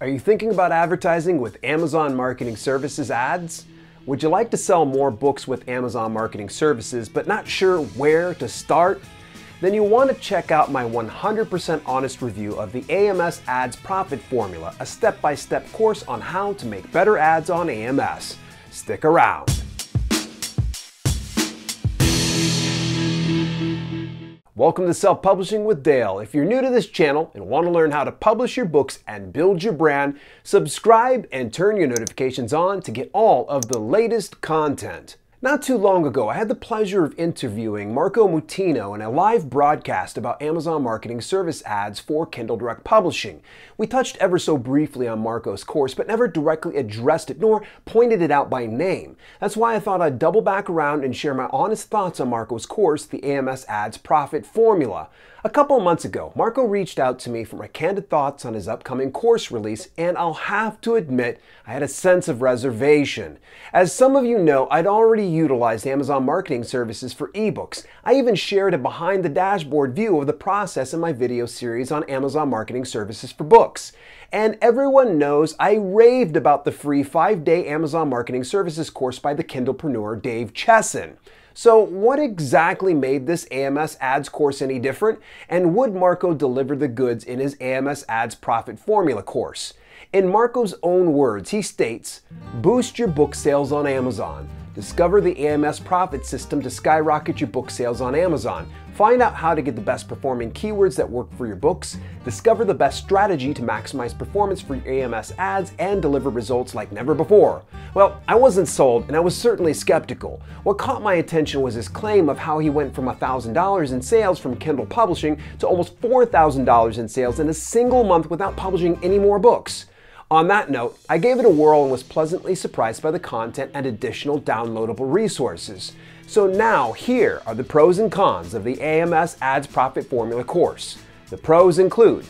Are you thinking about advertising with Amazon Marketing Services ads? Would you like to sell more books with Amazon Marketing Services but not sure where to start? Then you want to check out my 100% honest review of the AMS Ads Profit Formula, a step by step course on how to make better ads on AMS. Stick around. Welcome to Self Publishing with Dale. If you're new to this channel and want to learn how to publish your books and build your brand, subscribe and turn your notifications on to get all of the latest content. Not too long ago, I had the pleasure of interviewing Marco Mutino in a live broadcast about Amazon Marketing Service ads for Kindle Direct Publishing. We touched ever so briefly on Marco's course, but never directly addressed it nor pointed it out by name. That's why I thought I'd double back around and share my honest thoughts on Marco's course, the AMS Ads Profit Formula. A couple months ago, Marco reached out to me for my candid thoughts on his upcoming course release, and I'll have to admit, I had a sense of reservation. As some of you know, I'd already utilized Amazon Marketing Services for ebooks. I even shared a behind the dashboard view of the process in my video series on Amazon Marketing Services for books. And everyone knows I raved about the free five day Amazon Marketing Services course by the Kindlepreneur Dave Chesson. So, what exactly made this AMS ads course any different? And would Marco deliver the goods in his AMS ads profit formula course? In Marco's own words, he states Boost your book sales on Amazon. Discover the AMS profit system to skyrocket your book sales on Amazon. Find out how to get the best performing keywords that work for your books. Discover the best strategy to maximize performance for your AMS ads and deliver results like never before. Well, I wasn't sold and I was certainly skeptical. What caught my attention was his claim of how he went from $1,000 in sales from Kindle Publishing to almost $4,000 in sales in a single month without publishing any more books. On that note, I gave it a whirl and was pleasantly surprised by the content and additional downloadable resources. So now, here are the pros and cons of the AMS Ads Profit Formula course. The pros include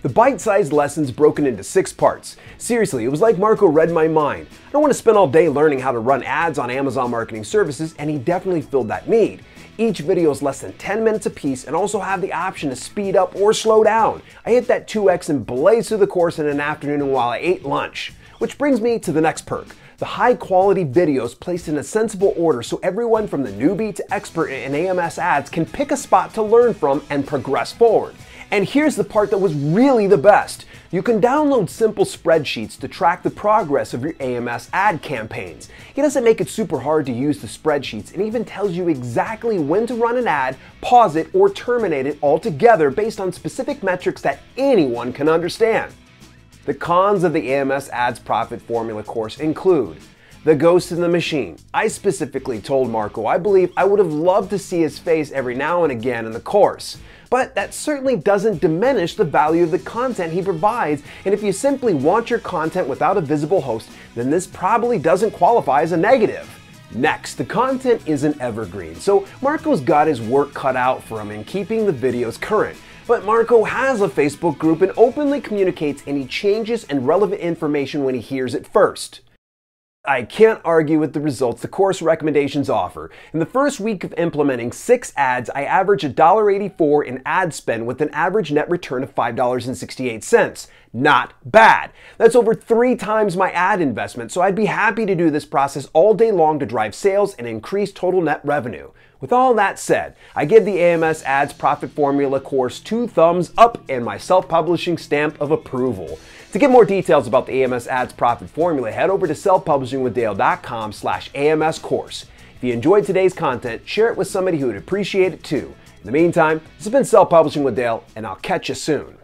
the bite sized lessons broken into six parts. Seriously, it was like Marco read my mind. I don't want to spend all day learning how to run ads on Amazon Marketing Services, and he definitely filled that need. Each video is less than 10 minutes apiece and also have the option to speed up or slow down. I hit that 2x and blazed through the course in an afternoon while I ate lunch. Which brings me to the next perk. The high quality videos placed in a sensible order so everyone from the newbie to expert in AMS ads can pick a spot to learn from and progress forward. And here's the part that was really the best. You can download simple spreadsheets to track the progress of your AMS ad campaigns. It doesn't make it super hard to use the spreadsheets and even tells you exactly when to run an ad, pause it, or terminate it altogether based on specific metrics that anyone can understand. The cons of the AMS Ads Profit Formula course include the Ghost in the Machine. I specifically told Marco I believe I would have loved to see his face every now and again in the course but that certainly doesn't diminish the value of the content he provides. And if you simply want your content without a visible host, then this probably doesn't qualify as a negative. Next, the content isn't evergreen, so Marco's got his work cut out for him in keeping the videos current. But Marco has a Facebook group and openly communicates any changes and relevant information when he hears it first. I can't argue with the results the course recommendations offer. In the first week of implementing six ads, I average $1.84 in ad spend with an average net return of $5.68. Not bad. That's over three times my ad investment, so I'd be happy to do this process all day long to drive sales and increase total net revenue. With all that said, I give the AMS Ads Profit Formula course two thumbs up and my self publishing stamp of approval. To get more details about the AMS Ads Profit Formula, head over to selfpublishingwithdale.com slash AMS course. If you enjoyed today's content, share it with somebody who would appreciate it too. In the meantime, this has been Self Publishing with Dale, and I'll catch you soon.